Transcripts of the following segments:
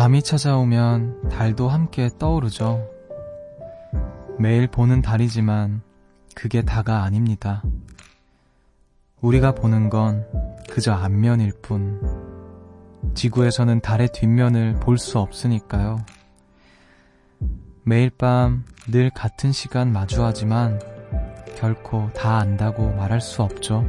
밤이 찾아오면 달도 함께 떠오르죠. 매일 보는 달이지만 그게 다가 아닙니다. 우리가 보는 건 그저 앞면일 뿐. 지구에서는 달의 뒷면을 볼 수 없으니까요. 매일 밤 늘 같은 시간 마주하지만 결코 다 안다고 말할 수 없죠.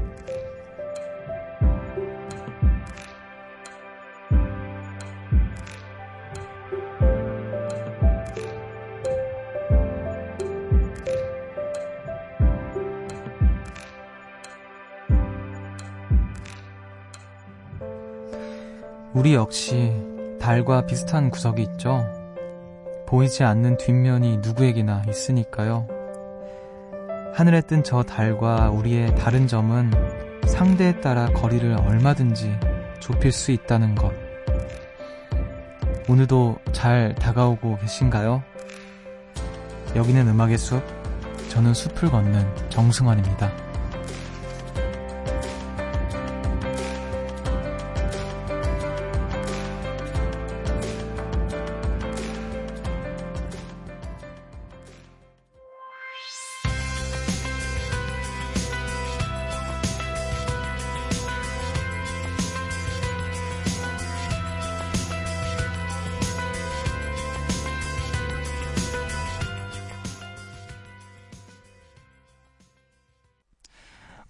우리 역시 달과 비슷한 구석이 있죠. 보이지 않는 뒷면이 누구에게나 있으니까요. 하늘에 뜬 저 달과 우리의 다른 점은 상대에 따라 거리를 얼마든지 좁힐 수 있다는 것. 오늘도 잘 다가오고 계신가요? 여기는 음악의 숲, 저는 숲을 걷는 정승환입니다.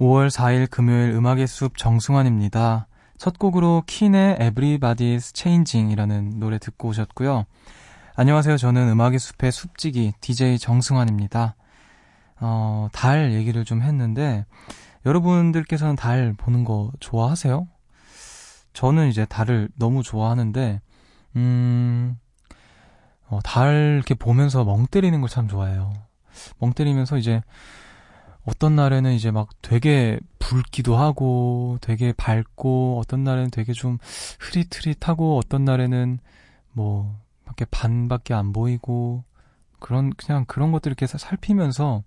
5월 4일 금요일 음악의 숲 정승환입니다. 첫 곡으로 킨의 Everybody's Changing이라는 노래 듣고 오셨고요. 안녕하세요. 저는 음악의 숲의 숲지기 DJ 정승환입니다. 어, 달 얘기를 좀 했는데 여러분들께서는 달 보는 거 좋아하세요? 저는 이제 달을 너무 좋아하는데 음, 어, 달 이렇게 보면서 멍 때리는 걸 참 좋아해요. 멍 때리면서 이제 어떤 날에는 이제 막 되게 붉기도 하고 되게 밝고 어떤 날에는 되게 좀 흐릿흐릿하고 어떤 날에는 뭐 밖에 반밖에 안 보이고 그런 그냥 그런 것들 이렇게 살피면서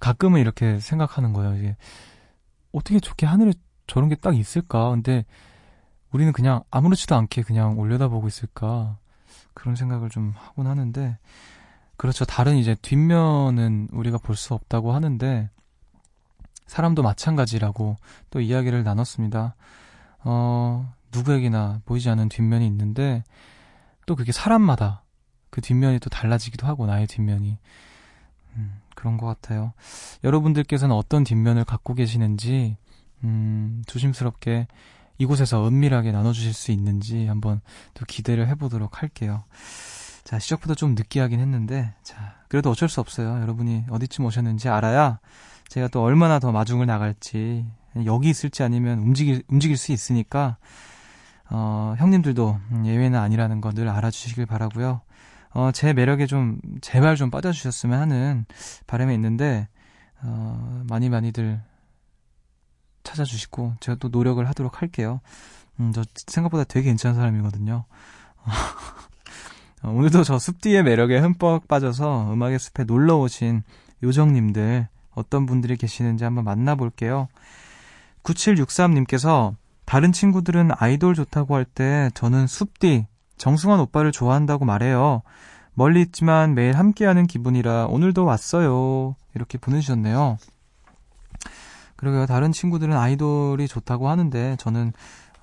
가끔은 이렇게 생각하는 거예요. 이게 어떻게 좋게 하늘에 저런 게 딱 있을까? 근데 우리는 그냥 아무렇지도 않게 그냥 올려다보고 있을까? 그런 생각을 좀 하곤 하는데 그렇죠. 다른 이제 뒷면은 우리가 볼 수 없다고 하는데 사람도 마찬가지라고 또 이야기를 나눴습니다. 어, 누구에게나 보이지 않는 뒷면이 있는데 또 그게 사람마다 그 뒷면이 또 달라지기도 하고 나의 뒷면이 음, 그런 것 같아요. 여러분들께서는 어떤 뒷면을 갖고 계시는지 음, 조심스럽게 이곳에서 은밀하게 나눠주실 수 있는지 한번 또 기대를 해보도록 할게요. 자, 시작부터 좀 느끼하긴 했는데, 자, 그래도 어쩔 수 없어요. 여러분이 어디쯤 오셨는지 알아야 제가 또 얼마나 더 마중을 나갈지, 여기 있을지 아니면 움직일, 움직일 수 있으니까, 어, 형님들도 예외는 아니라는 거 늘 알아주시길 바라고요 어, 제 매력에 좀, 제발 좀 빠져주셨으면 하는 바람이 있는데, 어, 많이 많이들 찾아주시고, 제가 또 노력을 하도록 할게요. 음, 저 생각보다 되게 괜찮은 사람이거든요. 어, 오늘도 저 숲뒤의 매력에 흠뻑 빠져서 음악의 숲에 놀러 오신 요정님들 어떤 분들이 계시는지 한번 만나볼게요. 9763님께서 다른 친구들은 아이돌 좋다고 할 때 저는 숲뒤 정승환 오빠를 좋아한다고 말해요. 멀리 있지만 매일 함께하는 기분이라 오늘도 왔어요. 이렇게 보내주셨네요. 그러게요. 다른 친구들은 아이돌이 좋다고 하는데 저는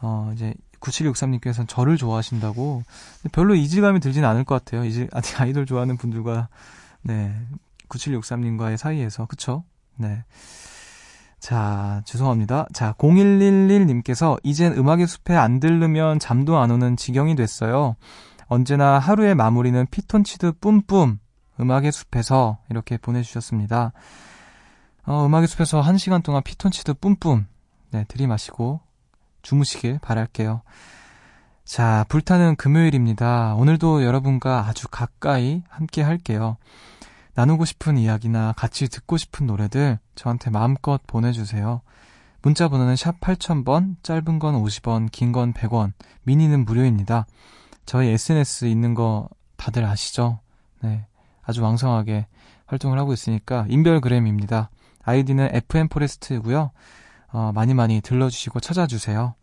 어 이제 9763님께서는 저를 좋아하신다고. 별로 이질감이 들진 않을 것 같아요. 이제 아직 아이돌 좋아하는 분들과, 네. 9763님과의 사이에서. 그쵸? 네. 자, 죄송합니다. 자, 0111님께서 이젠 음악의 숲에 안 들르면 잠도 안 오는 지경이 됐어요. 언제나 하루의 마무리는 피톤치드 뿜뿜. 음악의 숲에서 이렇게 보내주셨습니다. 어, 음악의 숲에서 1시간 동안 피톤치드 뿜뿜. 네, 들이마시고 주무시길 바랄게요. 자, 불타는 금요일입니다. 오늘도 여러분과 아주 가까이 함께 할게요. 나누고 싶은 이야기나 같이 듣고 싶은 노래들 저한테 마음껏 보내주세요. 문자 번호는 샵 8000번, 짧은 건 50원, 긴 건 100원, 미니는 무료입니다. 저희 SNS 있는 거 다들 아시죠? 네. 아주 왕성하게 활동을 하고 있으니까 인별그램입니다. 아이디는 FM포레스트고요. 어, 많이 많이 들러주시고 찾아주세요.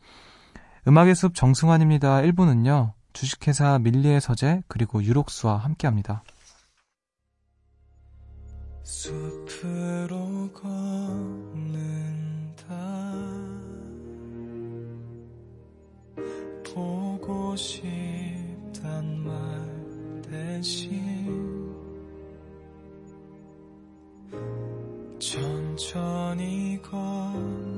음악의 숲 정승환입니다. 1부는요. 주식회사 밀리의 서재, 그리고 유록스와 함께 합니다. 숲으로 걷는다 보고 싶단 말 대신 천천히 걷는다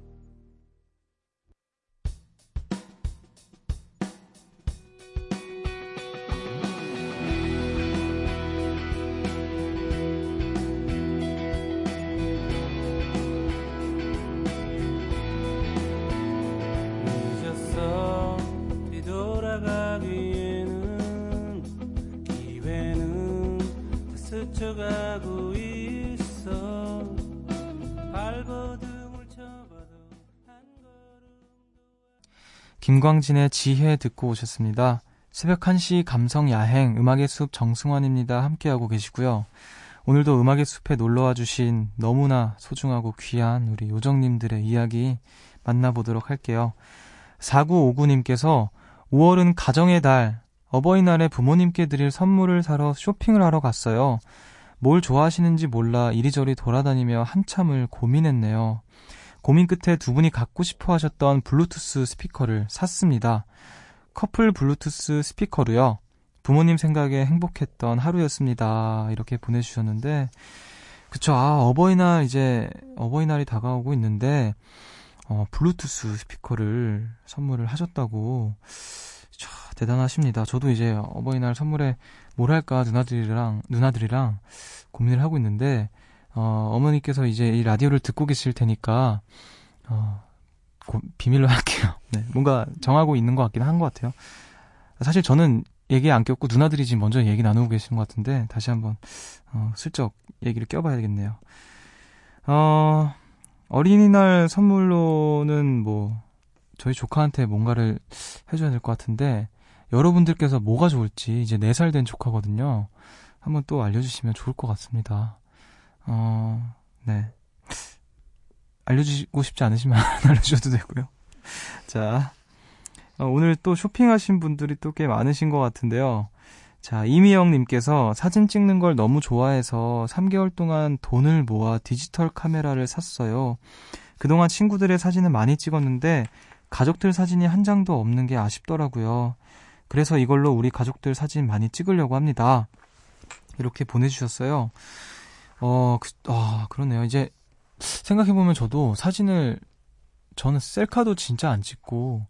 스쳐가고 있어 발버둥을 쳐봐도 김광진의 지혜 듣고 오셨습니다. 새벽 1시 감성 야행 음악의 숲 정승환입니다. 함께하고 계시고요. 오늘도 음악의 숲에 놀러와 주신 너무나 소중하고 귀한 우리 요정님들의 이야기 만나보도록 할게요. 4959님께서 5월은 가정의 달, 어버이날에 부모님께 드릴 선물을 사러 쇼핑을 하러 갔어요. 뭘 좋아하시는지 몰라 이리저리 돌아다니며 한참을 고민했네요. 고민 끝에 두 분이 갖고 싶어 하셨던 블루투스 스피커를 샀습니다. 커플 블루투스 스피커로요. 부모님 생각에 행복했던 하루였습니다. 이렇게 보내주셨는데, 그쵸. 아, 어버이날 이제, 어버이날이 다가오고 있는데, 어, 블루투스 스피커를 선물을 하셨다고. 차, 대단하십니다. 저도 이제 어버이날 선물에 뭘 할까 누나들이랑 누나들이랑 고민을 하고 있는데 어, 어머니께서 이제 이 라디오를 듣고 계실 테니까 어, 고, 비밀로 할게요. 네, 뭔가 정하고 있는 것 같긴 한 것 같아요. 사실 저는 얘기 안 꼈고 누나들이 지금 먼저 얘기 나누고 계시는 것 같은데 다시 한번 어, 슬쩍 얘기를 껴봐야겠네요. 어, 어린이날 선물로는 뭐 저희 조카한테 뭔가를 해줘야 될 것 같은데 여러분들께서 뭐가 좋을지 이제 4살 된 조카거든요. 한번 또 알려주시면 좋을 것 같습니다. 어, 네. 알려주고 싶지 않으시면 안 알려주셔도 되고요. 자, 어, 오늘 또 쇼핑하신 분들이 또 꽤 많으신 것 같은데요. 자, 이미영님께서 사진 찍는 걸 너무 좋아해서 3개월 동안 돈을 모아 디지털 카메라를 샀어요. 그동안 친구들의 사진을 많이 찍었는데 가족들 사진이 한 장도 없는 게 아쉽더라고요. 그래서 이걸로 우리 가족들 사진 많이 찍으려고 합니다. 이렇게 보내주셨어요. 어, 그, 아, 그러네요. 이제 생각해보면 저도 사진을 저는 셀카도 진짜 안 찍고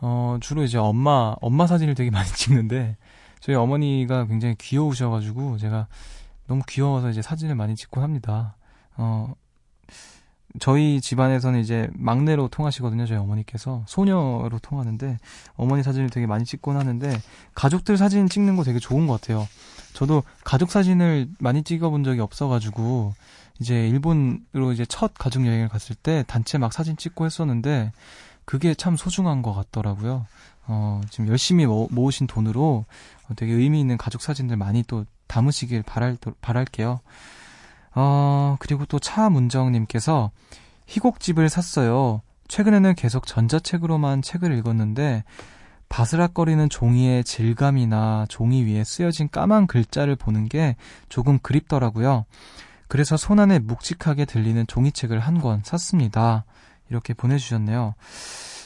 어, 주로 이제 엄마, 엄마 사진을 되게 많이 찍는데 저희 어머니가 굉장히 귀여우셔가지고 제가 너무 귀여워서 이제 사진을 많이 찍곤 합니다. 어, 저희 집안에서는 이제 막내로 통하시거든요. 저희 어머니께서 소녀로 통하는데 어머니 사진을 되게 많이 찍곤 하는데 가족들 사진 찍는 거 되게 좋은 것 같아요. 저도 가족 사진을 많이 찍어본 적이 없어가지고 이제 일본으로 이제 첫 가족 여행을 갔을 때 단체 막 사진 찍고 했었는데 그게 참 소중한 것 같더라고요. 어, 지금 열심히 모, 모으신 돈으로 되게 의미 있는 가족 사진들 많이 또 담으시길 바랄, 바랄게요. 어, 그리고 또 차문정님께서 희곡집을 샀어요. 최근에는 계속 전자책으로만 책을 읽었는데 바스락거리는 종이의 질감이나 종이 위에 쓰여진 까만 글자를 보는 게 조금 그립더라고요. 그래서 손안에 묵직하게 들리는 종이책을 한 권 샀습니다. 이렇게 보내주셨네요.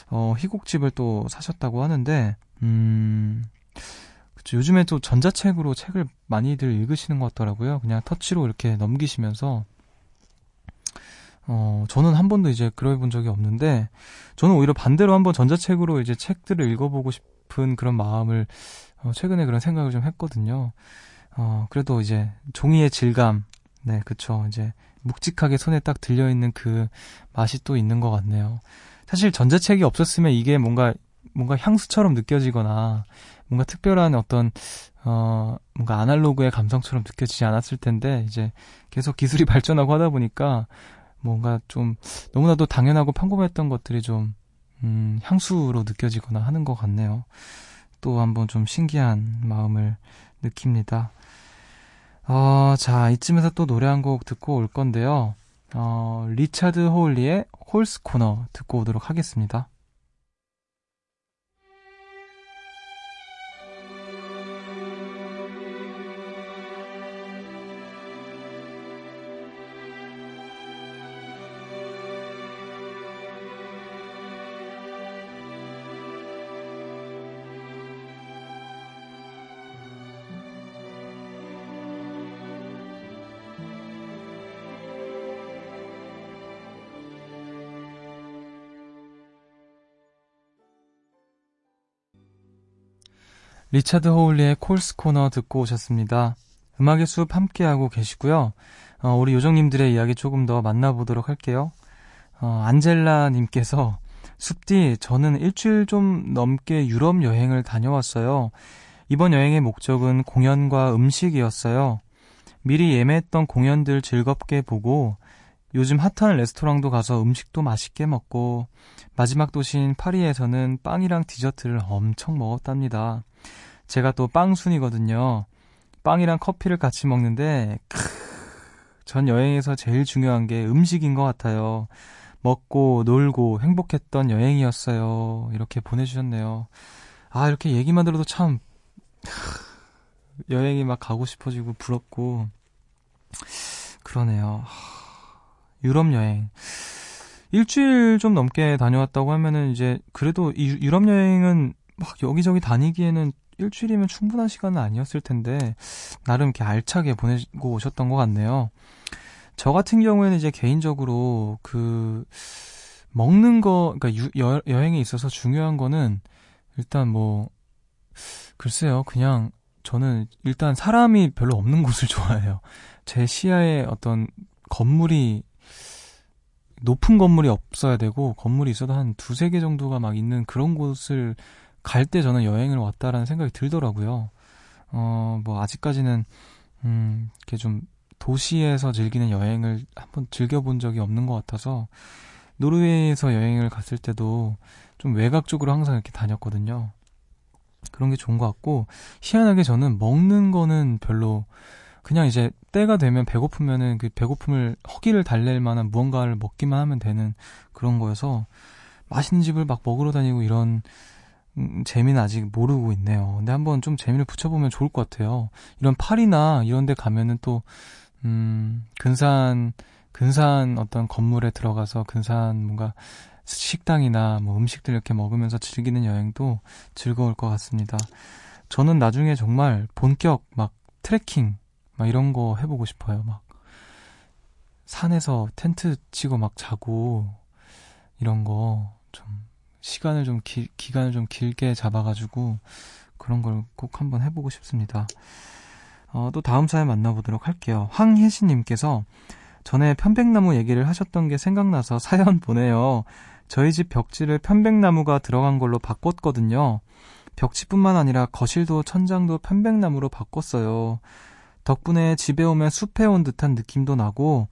어, 희곡집을 또 사셨다고 하는데, 음, 그쵸. 요즘에 또 전자책으로 책을 많이들 읽으시는 것 같더라고요. 그냥 터치로 이렇게 넘기시면서. 어, 저는 한 번도 이제 그래 본 적이 없는데, 저는 오히려 반대로 한번 전자책으로 이제 책들을 읽어보고 싶은 그런 마음을, 어, 최근에 그런 생각을 좀 했거든요. 어, 그래도 이제 종이의 질감, 네, 그쵸. 이제 묵직하게 손에 딱 들려있는 그 맛이 또 있는 것 같네요. 사실 전자책이 없었으면 이게 뭔가, 뭔가 향수처럼 느껴지거나, 뭔가 특별한 어떤 어 뭔가 아날로그의 감성처럼 느껴지지 않았을 텐데 이제 계속 기술이 발전하고 하다 보니까 뭔가 좀 너무나도 당연하고 평범했던 것들이 좀 음, 향수로 느껴지거나 하는 것 같네요. 또 한번 좀 신기한 마음을 느낍니다. 어, 자, 이쯤에서 또 노래 한 곡 듣고 올 건데요. 어, 리차드 호울리의 홀스 코너 듣고 오도록 하겠습니다. 리차드 호울리의 콜스 코너 듣고 오셨습니다. 음악의 숲 함께하고 계시고요. 어, 우리 요정님들의 이야기 조금 더 만나보도록 할게요. 어, 안젤라님께서 숲디, 저는 일주일 좀 넘게 유럽 여행을 다녀왔어요. 이번 여행의 목적은 공연과 음식이었어요. 미리 예매했던 공연들 즐겁게 보고 요즘 핫한 레스토랑도 가서 음식도 맛있게 먹고 마지막 도시인 파리에서는 빵이랑 디저트를 엄청 먹었답니다. 제가 또 빵순이거든요. 빵이랑 커피를 같이 먹는데 크, 전 여행에서 제일 중요한 게 음식인 것 같아요. 먹고 놀고 행복했던 여행이었어요. 이렇게 보내주셨네요. 아 이렇게 얘기만 들어도 참 여행이 막 가고 싶어지고 부럽고 그러네요. 유럽 여행. 일주일 좀 넘게 다녀왔다고 하면은 이제 그래도 이 유럽 여행은 막 여기저기 다니기에는 일주일이면 충분한 시간은 아니었을 텐데 나름 이렇게 알차게 보내고 오셨던 것 같네요. 저 같은 경우에는 이제 개인적으로 그 먹는 거 그러니까 유, 여, 여행에 있어서 중요한 거는 일단 뭐 글쎄요 그냥 저는 일단 사람이 별로 없는 곳을 좋아해요. 제 시야에 어떤 건물이 높은 건물이 없어야 되고 건물이 있어도 한 두세 개 정도가 막 있는 그런 곳을 갈 때 저는 여행을 왔다라는 생각이 들더라고요. 어, 뭐, 아직까지는, 음, 이렇게 좀 도시에서 즐기는 여행을 한번 즐겨본 적이 없는 것 같아서, 노르웨이에서 여행을 갔을 때도 좀 외곽 쪽으로 항상 이렇게 다녔거든요. 그런 게 좋은 것 같고, 희한하게 저는 먹는 거는 별로, 그냥 이제 때가 되면 배고프면은 그 배고픔을 허기를 달랠 만한 무언가를 먹기만 하면 되는 그런 거여서, 맛있는 집을 막 먹으러 다니고 이런 음, 재미는 아직 모르고 있네요. 근데 한번 좀 재미를 붙여보면 좋을 것 같아요. 이런 파리나 이런 데 가면은 또, 음, 근사한, 근사한 어떤 건물에 들어가서 근사한 뭔가 식당이나 뭐 음식들 이렇게 먹으면서 즐기는 여행도 즐거울 것 같습니다. 저는 나중에 정말 본격 막 트레킹 막 이런 거 해보고 싶어요. 막 산에서 텐트 치고 막 자고 이런 거 좀 시간을 좀 기, 기간을 좀 길게 잡아가지고 그런 걸 꼭 한번 해보고 싶습니다. 어, 또 다음 사연 만나보도록 할게요. 황혜신님께서 전에 편백나무 얘기를 하셨던 게 생각나서 사연 보내요. 저희 집 벽지를 편백나무가 들어간 걸로 바꿨거든요. 벽지뿐만 아니라 거실도 천장도 편백나무로 바꿨어요. 덕분에 집에 오면 숲에 온 듯한 느낌도 나고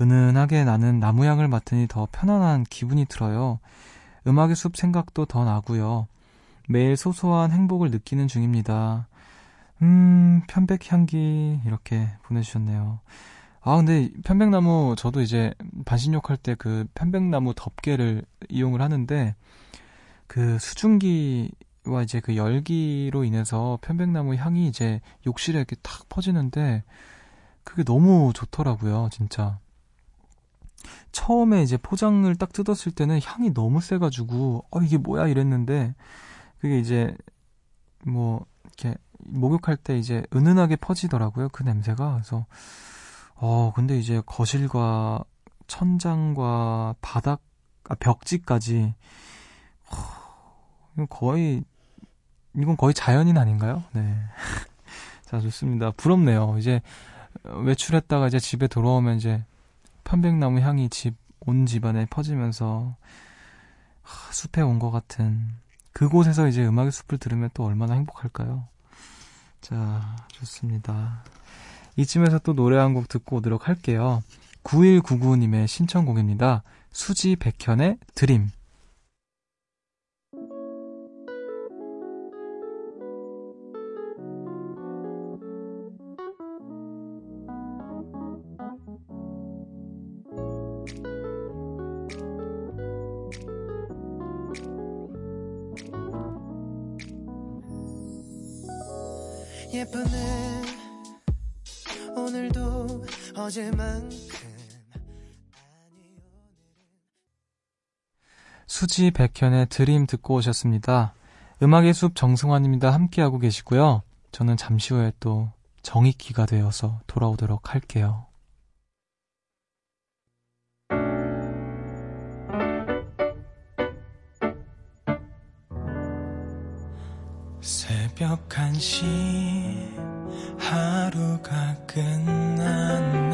은은하게 나는 나무 향을 맡으니 더 편안한 기분이 들어요. 음악의 숲 생각도 더 나고요. 매일 소소한 행복을 느끼는 중입니다. 음, 편백 향기 이렇게 보내주셨네요. 아, 근데 편백나무 저도 이제 반신욕 할 때 그 편백나무 덮개를 이용을 하는데 그 수증기 와 이제 그 열기로 인해서 편백나무 향이 이제 욕실에 이렇게 탁 퍼지는데 그게 너무 좋더라고요, 진짜. 처음에 이제 포장을 딱 뜯었을 때는 향이 너무 세가지고 어 이게 뭐야 이랬는데 그게 이제 뭐 이렇게 목욕할 때 이제 은은하게 퍼지더라고요 그 냄새가 그래서 어 근데 이제 거실과 천장과 바닥 아, 벽지까지 어, 거의 이건 거의 자연인 아닌가요? 네. 자 좋습니다 부럽네요 이제 외출했다가 이제 집에 돌아오면 이제 편백나무 향이 집, 온 집안에 퍼지면서 하, 숲에 온 것 같은 그곳에서 이제 음악의 숲을 들으면 또 얼마나 행복할까요? 자, 좋습니다. 이쯤에서 또 노래 한 곡 듣고 오도록 할게요. 9199님의 신청곡입니다. 수지 백현의 드림. 수지 백현의 드림 듣고 오셨습니다. 음악의 숲 정승환입니다. 함께하고 계시고요. 저는 잠시 후에 또 정익기가 되어서 돌아오도록 할게요. 새벽 1시 하루가 끝났네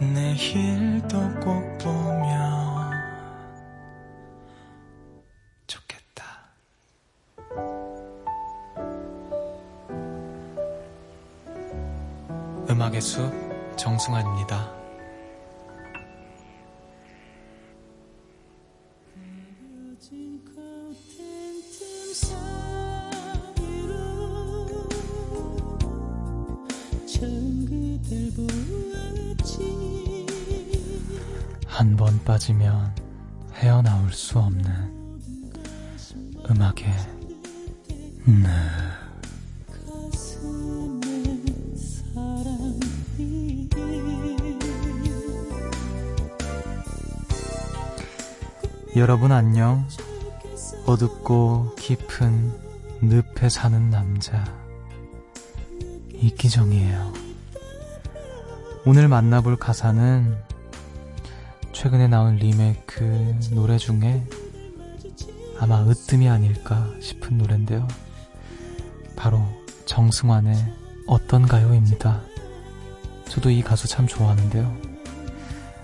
내일도 꼭 보면 음악의 숲 정승환입니다 한 번 빠지면 헤어나올 수 없는 음악의 네. 여러분 안녕. 어둡고 깊은 늪에 사는 남자 이기정이에요. 오늘 만나볼 가사는 최근에 나온 리메이크 노래 중에 아마 으뜸이 아닐까 싶은 노래인데요. 바로 정승환의 어떤가요입니다. 저도 이 가수 참 좋아하는데요.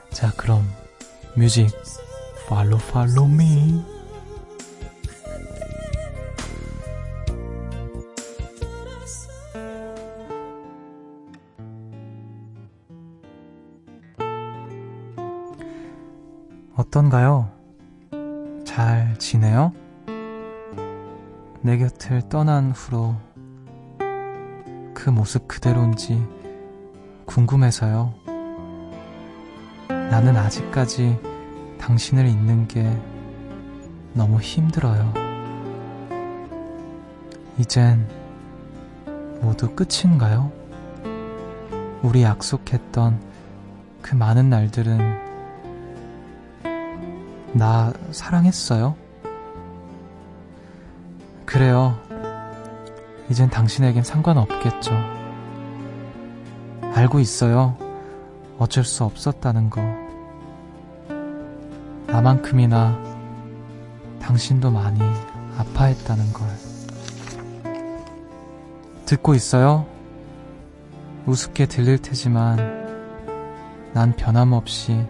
자, 그럼 뮤직 팔로 팔로 미 어떤가요? 잘 지내요? 내 곁을 떠난 후로 그 모습 그대로인지 궁금해서요. 나는 아직까지 당신을 잊는 게 너무 힘들어요. 이젠 모두 끝인가요? 우리 약속했던 그 많은 날들은 나 사랑했어요? 그래요. 이젠 당신에겐 상관없겠죠. 알고 있어요. 어쩔 수 없었다는 거. 나만큼이나 당신도 많이 아파했다는 걸. 듣고 있어요? 우습게 들릴 테지만 난 변함없이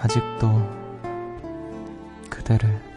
아직도 그대를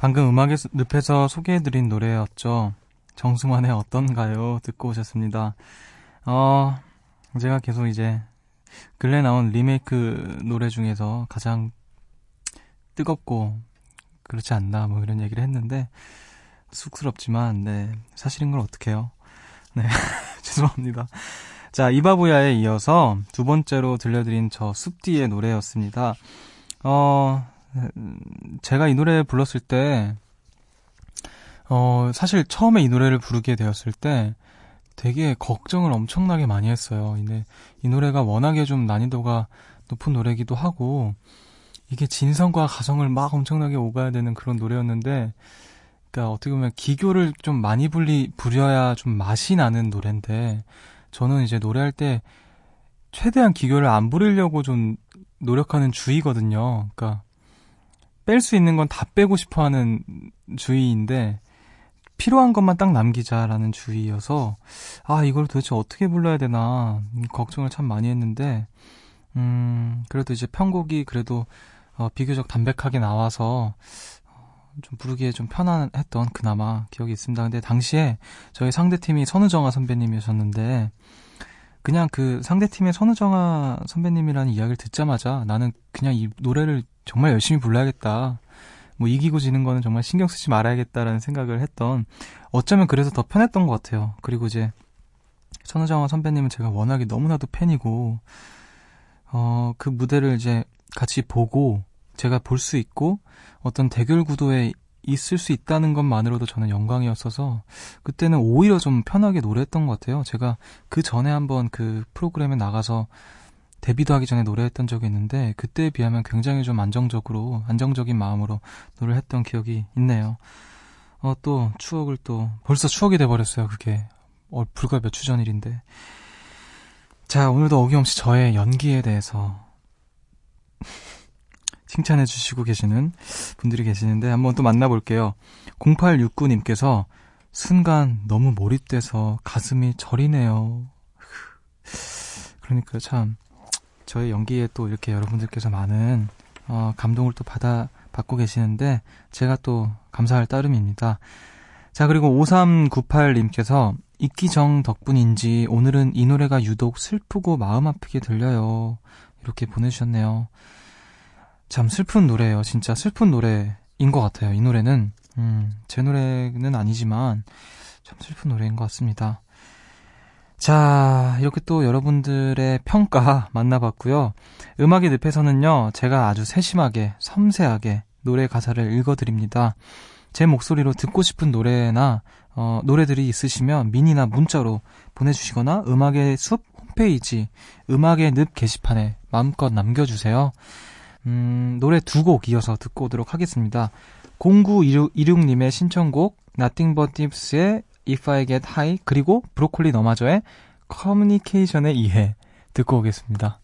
방금 음악의 늪에서 소개해드린 노래였죠. 정승환의 어떤가요? 듣고 오셨습니다. 어, 제가 계속 이제 근래 나온 리메이크 노래 중에서 가장 뜨겁고 그렇지 않나 뭐 이런 얘기를 했는데 쑥스럽지만 네 사실인 걸 어떡해요 네 죄송합니다 자 이바부야에 이어서 두 번째로 들려드린 저 숲디의 노래였습니다 어 제가 이 노래 불렀을 때, 어, 사실 처음에 이 노래를 부르게 되었을 때 되게 걱정을 엄청나게 많이 했어요. 근데 이 노래가 워낙에 좀 난이도가 높은 노래기도 하고, 이게 진성과 가성을 막 엄청나게 오가야 되는 그런 노래였는데, 그니까 어떻게 보면 기교를 좀 많이 불리, 부려야 좀 맛이 나는 노래인데, 저는 이제 노래할 때 최대한 기교를 안 부리려고 좀 노력하는 주의거든요. 그니까 뺄 수 있는 건 다 빼고 싶어 하는 주의인데, 필요한 것만 딱 남기자라는 주의여서, 아, 이걸 도대체 어떻게 불러야 되나, 걱정을 참 많이 했는데, 음, 그래도 이제 편곡이 그래도, 어, 비교적 담백하게 나와서, 어, 좀 부르기에 좀 편안했던 그나마 기억이 있습니다. 근데 당시에 저희 상대팀이 선우정아 선배님이셨는데, 그냥 그 상대팀의 선우정아 선배님이라는 이야기를 듣자마자 나는 그냥 이 노래를 정말 열심히 불러야겠다. 뭐 이기고 지는 거는 정말 신경 쓰지 말아야겠다라는 생각을 했던 어쩌면 그래서 더 편했던 것 같아요. 그리고 이제 선우정아 선배님은 제가 워낙에 너무나도 팬이고 어 그 무대를 이제 같이 보고 제가 볼 수 있고 어떤 대결 구도에 있을 수 있다는 것만으로도 저는 영광이었어서 그때는 오히려 좀 편하게 노래했던 것 같아요. 제가 그 전에 한번 그 프로그램에 나가서 데뷔도 하기 전에 노래했던 적이 있는데 그때에 비하면 굉장히 좀 안정적으로 안정적인 마음으로 노래했던 기억이 있네요. 어, 또 추억을 또 벌써 추억이 돼 버렸어요. 그게 어, 불과 몇 주 전 일인데. 자, 오늘도 어김없이 저의 연기에 대해서 칭찬해 주시고 계시는 분들이 계시는데 한번 또 만나볼게요. 0869님께서 순간 너무 몰입돼서 가슴이 저리네요. 그러니까 참 저의 연기에 또 이렇게 여러분들께서 많은 어, 감동을 또 받아 받고 계시는데 제가 또 감사할 따름입니다. 자 그리고 5398님께서 이기정 덕분인지 오늘은 이 노래가 유독 슬프고 마음 아프게 들려요. 이렇게 보내주셨네요. 참 슬픈 노래예요. 진짜 슬픈 노래인 것 같아요. 이 노래는 음, 제 노래는 아니지만 참 슬픈 노래인 것 같습니다. 자, 이렇게 또 여러분들의 평가 만나봤고요. 음악의 늪에서는요, 제가 아주 세심하게, 섬세하게 노래 가사를 읽어드립니다. 제 목소리로 듣고 싶은 노래나, 어, 노래들이 있으시면 미니나 문자로 보내주시거나 음악의 숲 홈페이지, 음악의 늪 게시판에 마음껏 남겨주세요. 음, 노래 두 곡 이어서 듣고 오도록 하겠습니다. 0926님의 신청곡, Nothing But Tips의 If I Get High 그리고 브로콜리 너마저의 커뮤니케이션의 이해 듣고 오겠습니다.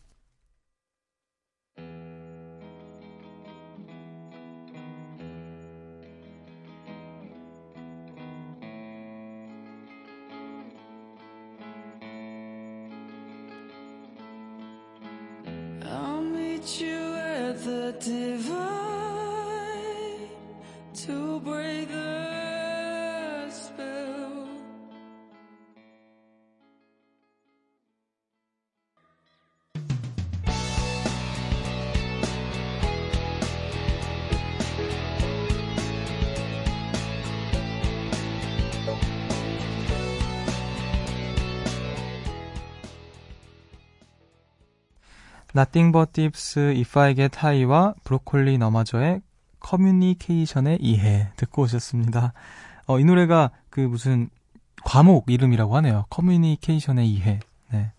Nothing But Thieves, If I Get High와 브로콜리 너마저의 커뮤니케이션의 이해 듣고 오셨습니다. 어, 이 노래가 그 무슨 과목 이름이라고 하네요. 커뮤니케이션의 이해. 네.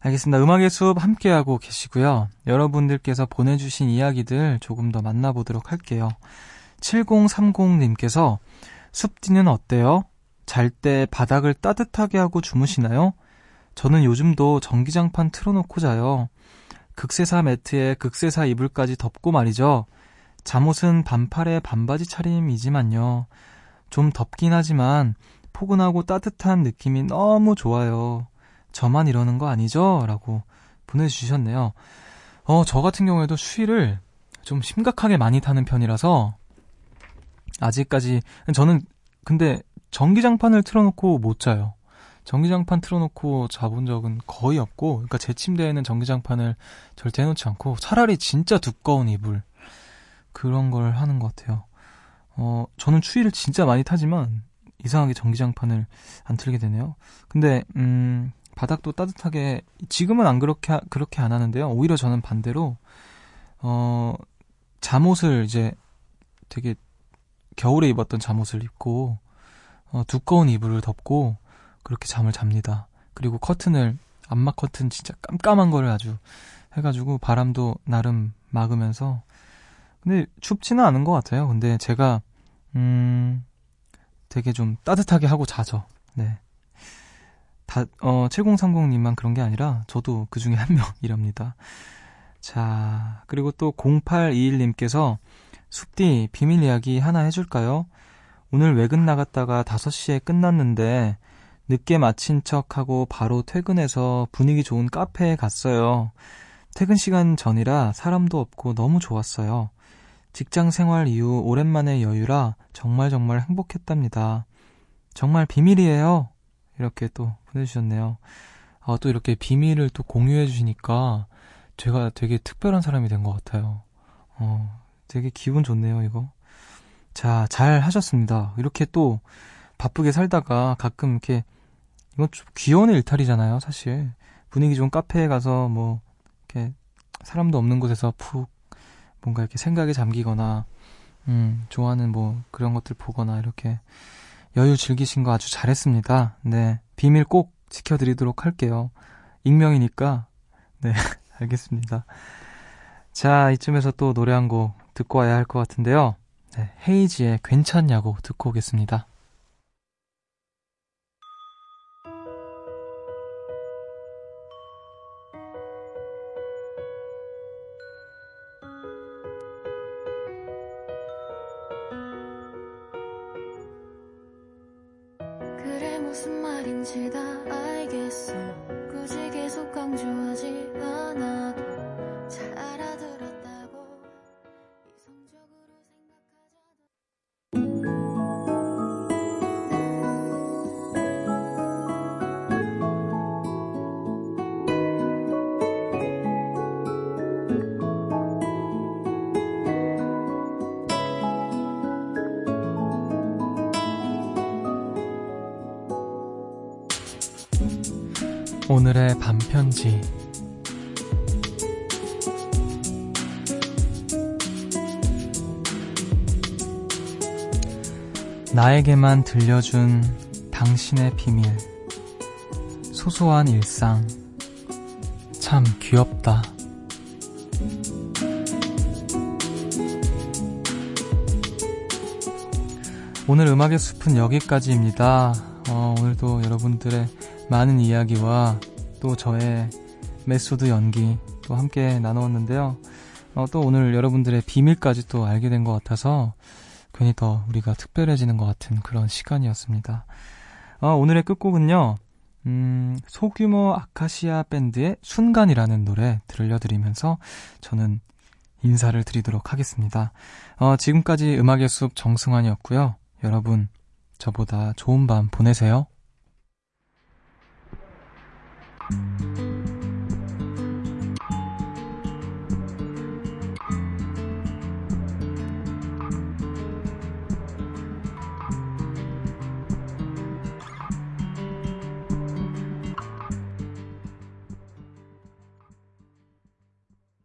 알겠습니다. 음악의 숲 함께하고 계시고요. 여러분들께서 보내주신 이야기들 조금 더 만나보도록 할게요. 7030님께서 숲디는 어때요? 잘 때 바닥을 따뜻하게 하고 주무시나요? 저는 요즘도 전기장판 틀어놓고 자요. 극세사 매트에 극세사 이불까지 덮고 말이죠. 잠옷은 반팔에 반바지 차림이지만요. 좀 덥긴 하지만 포근하고 따뜻한 느낌이 너무 좋아요. 저만 이러는 거 아니죠? 라고 보내주셨네요. 어, 저 같은 경우에도 추위를 좀 심각하게 많이 타는 편이라서 아직까지 저는 근데 전기장판을 틀어놓고 못 자요. 전기장판 틀어놓고 자본 적은 거의 없고, 그러니까 제 침대에는 전기장판을 절대 해놓지 않고, 차라리 진짜 두꺼운 이불, 그런 걸 하는 것 같아요. 어, 저는 추위를 진짜 많이 타지만, 이상하게 전기장판을 안 틀게 되네요. 근데, 음, 바닥도 따뜻하게, 지금은 안 그렇게, 그렇게 안 하는데요. 오히려 저는 반대로, 어, 잠옷을 이제 되게 겨울에 입었던 잠옷을 입고, 어, 두꺼운 이불을 덮고, 그렇게 잠을 잡니다. 그리고 커튼을 암막 커튼 진짜 깜깜한 거를 아주 해가지고 바람도 나름 막으면서 근데 춥지는 않은 것 같아요. 근데 제가 음 되게 좀 따뜻하게 하고 자죠. 네. 다, 어, 7030님만 그런 게 아니라 저도 그 중에 한 명이랍니다. 자, 그리고 또 0821님께서 숲디 비밀 이야기 하나 해줄까요? 오늘 외근 나갔다가 5시에 끝났는데 늦게 마친 척하고 바로 퇴근해서 분위기 좋은 카페에 갔어요. 퇴근 시간 전이라 사람도 없고 너무 좋았어요. 직장 생활 이후 오랜만에 여유라 정말 정말 행복했답니다. 정말 비밀이에요. 이렇게 또 보내주셨네요. 아, 또 이렇게 비밀을 또 공유해 주시니까 제가 되게 특별한 사람이 된 것 같아요. 어, 되게 기분 좋네요, 이거. 자, 잘 하셨습니다. 이렇게 또 바쁘게 살다가 가끔 이렇게, 이건 좀 귀여운 일탈이잖아요, 사실. 분위기 좋은 카페에 가서 뭐, 이렇게 사람도 없는 곳에서 푹 뭔가 이렇게 생각에 잠기거나, 음, 좋아하는 뭐 그런 것들 보거나 이렇게 여유 즐기신 거 아주 잘했습니다. 네. 비밀 꼭 지켜드리도록 할게요. 익명이니까. 네. 알겠습니다. 자, 이쯤에서 또 노래 한 곡 듣고 와야 할 것 같은데요. 네, 헤이지의 괜찮냐고 듣고 오겠습니다. 계속 강조하지 않아 오늘의 반편지. 나에게만 들려준 당신의 비밀. 소소한 일상. 참 귀엽다. 오늘 음악의 숲은 여기까지입니다. 어, 오늘도 여러분들의 많은 이야기와 또 저의 메소드 연기 또 함께 나누었는데요. 어, 또 오늘 여러분들의 비밀까지 또 알게 된 것 같아서 괜히 더 우리가 특별해지는 것 같은 그런 시간이었습니다. 어, 오늘의 끝곡은요, 음, 소규모 아카시아 밴드의 순간이라는 노래 들려드리면서 저는 인사를 드리도록 하겠습니다. 어, 지금까지 음악의 숲 정승환이었고요. 여러분, 저보다 좋은 밤 보내세요. Thank you.